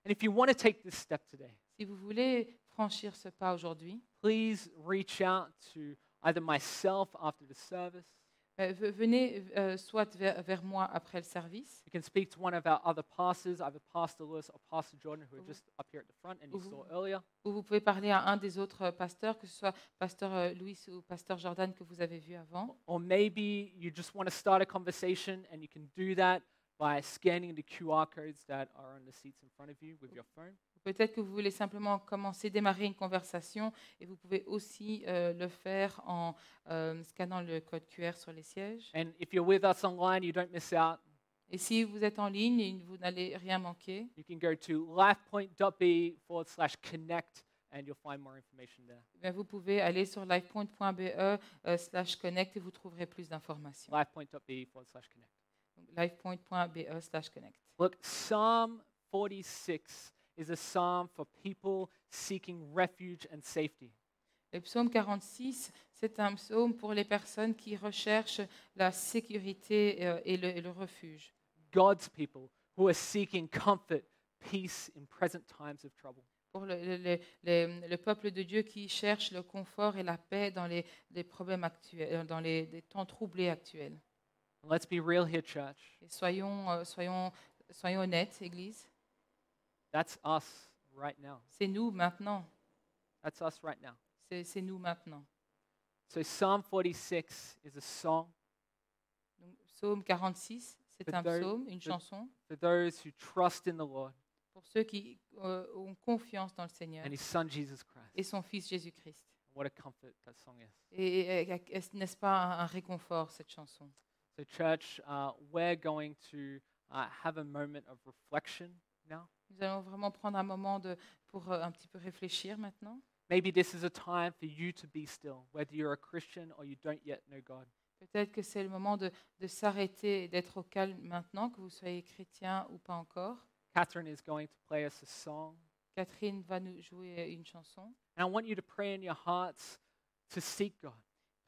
And if you want to take this step today, Si vous voulez franchir ce pas aujourd'hui, please reach out to either myself after the service. Euh, ve- venez euh, soit vers, vers moi après le service, You can speak to one of our other pastors, either Pastor Lewis or Pastor Jordan, who are just up here at the front and you saw earlier. ou vous pouvez parler à un des autres euh, pasteurs, que ce soit pasteur Louis ou pasteur Jordan que vous avez vu avant. Or maybe you just want to start a conversation and you can do that by scanning the QR codes that are on the seats in front of you with your phone. Peut-être que vous voulez simplement commencer, démarrer une conversation et vous pouvez aussi euh, le faire en euh, scannant le code QR sur les sièges. And if you're with us online, you don't miss out. Et si vous êtes en ligne, vous n'allez rien manquer. You can go to lifepoint.be forward slash connect and you'll find more information there. eh bien, vous pouvez aller sur lifepoint.be euh, slash connect et vous trouverez plus d'informations. Lifepoint.be forward slash connect. Lifepoint.be slash connect. Look, Psalm 46 is a psalm for people seeking refuge and safety. Le psaume 46, c'est un psaume pour les personnes qui recherchent la sécurité euh, et le, et le refuge. God's people who are seeking comfort, peace in present times of trouble. Pour le, le- le- le- le peuple de Dieu qui cherche le confort et la paix dans les, les problèmes actuels, euh, dans les, les temps troublés actuels. Let's be real here, church. Et soyons, euh, soyons, soyons honnêtes, Église. That's us right now. C'est nous maintenant. That's us right now. C'est c'est nous maintenant. So Psalm 46 is a song Donc, psaume 46, c'est For un those- psaume, une for- chanson for those who trust in the Lord pour ceux qui euh, ont confiance dans le Seigneur and his son Jesus Christ. et son Fils Jésus-Christ. What a comfort that song is. Et, et- et est-ce- n'est-ce pas un, un réconfort, cette chanson So church, uh, we're going to uh, have a moment of reflection now. Nous allons vraiment prendre un moment de, pour euh, un petit peu réfléchir maintenant. Maybe this is a time for you to be still, whether you're a Christian or you don't yet know God. Peut-être que c'est le moment de, de s'arrêter et d'être au calme maintenant, que vous soyez chrétien ou pas encore. Catherine is going to play us a song. Catherine va nous jouer une chanson. And I want you to pray in your hearts to seek God,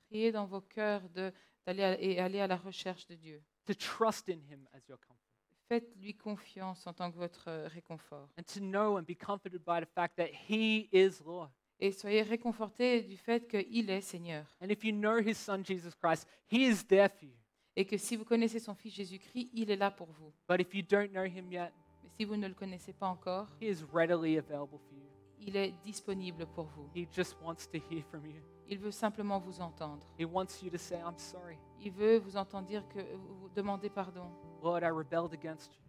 Priez dans vos cœurs de- d'aller à- et aller à la recherche de Dieu. to trust in Him as your comfort, Faites-lui confiance en tant que votre réconfort. and to know and be comforted by the fact that He is Lord. Et soyez réconfortés du fait qu'il est Seigneur. And if you know His Son Jesus Christ, He is there for you. Et que si vous connaissez son Fils Jésus-Christ, il est là pour vous. But if you don't know Him yet, Mais si vous ne le connaissez pas encore, He is readily available for you. il est disponible pour vous. He just wants to hear from you. Il veut simplement vous entendre. He wants you to say, I'm sorry. Il veut vous entendre dire que vous demandez pardon. Lord, I rebelled against you.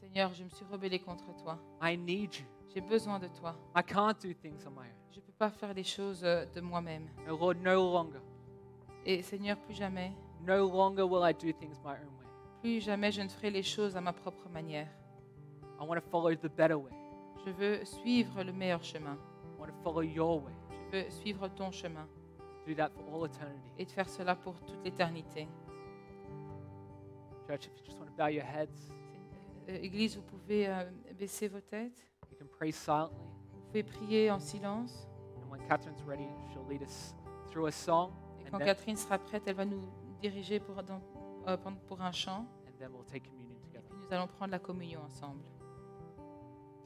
Seigneur, je me suis rebellé contre toi. I need you. J'ai besoin de toi. I can't do things on my own. Je ne peux pas faire les choses euh, de moi-même. Lord, no longer. Et Seigneur, plus jamais, No longer will I do things my own way. plus jamais je ne ferai les choses à ma propre manière. I want to follow the better way. Je veux suivre le meilleur chemin. I want to follow your way. Je veux suivre ton chemin Do that for all eternity. et de faire cela pour toute l'éternité. Church, if you just want to bow your heads, Euh, Église, vous pouvez euh, baisser vos têtes. you can pray silently. Vous pouvez prier en silence. And when Catherine's ready, she'll lead us through a song. Et And quand then, Catherine sera prête, elle va nous diriger pour, dans- euh, pour- pour un chant. and then we'll take communion Et together. puis nous allons prendre la communion ensemble.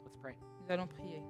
Let's pray. Nous allons prier.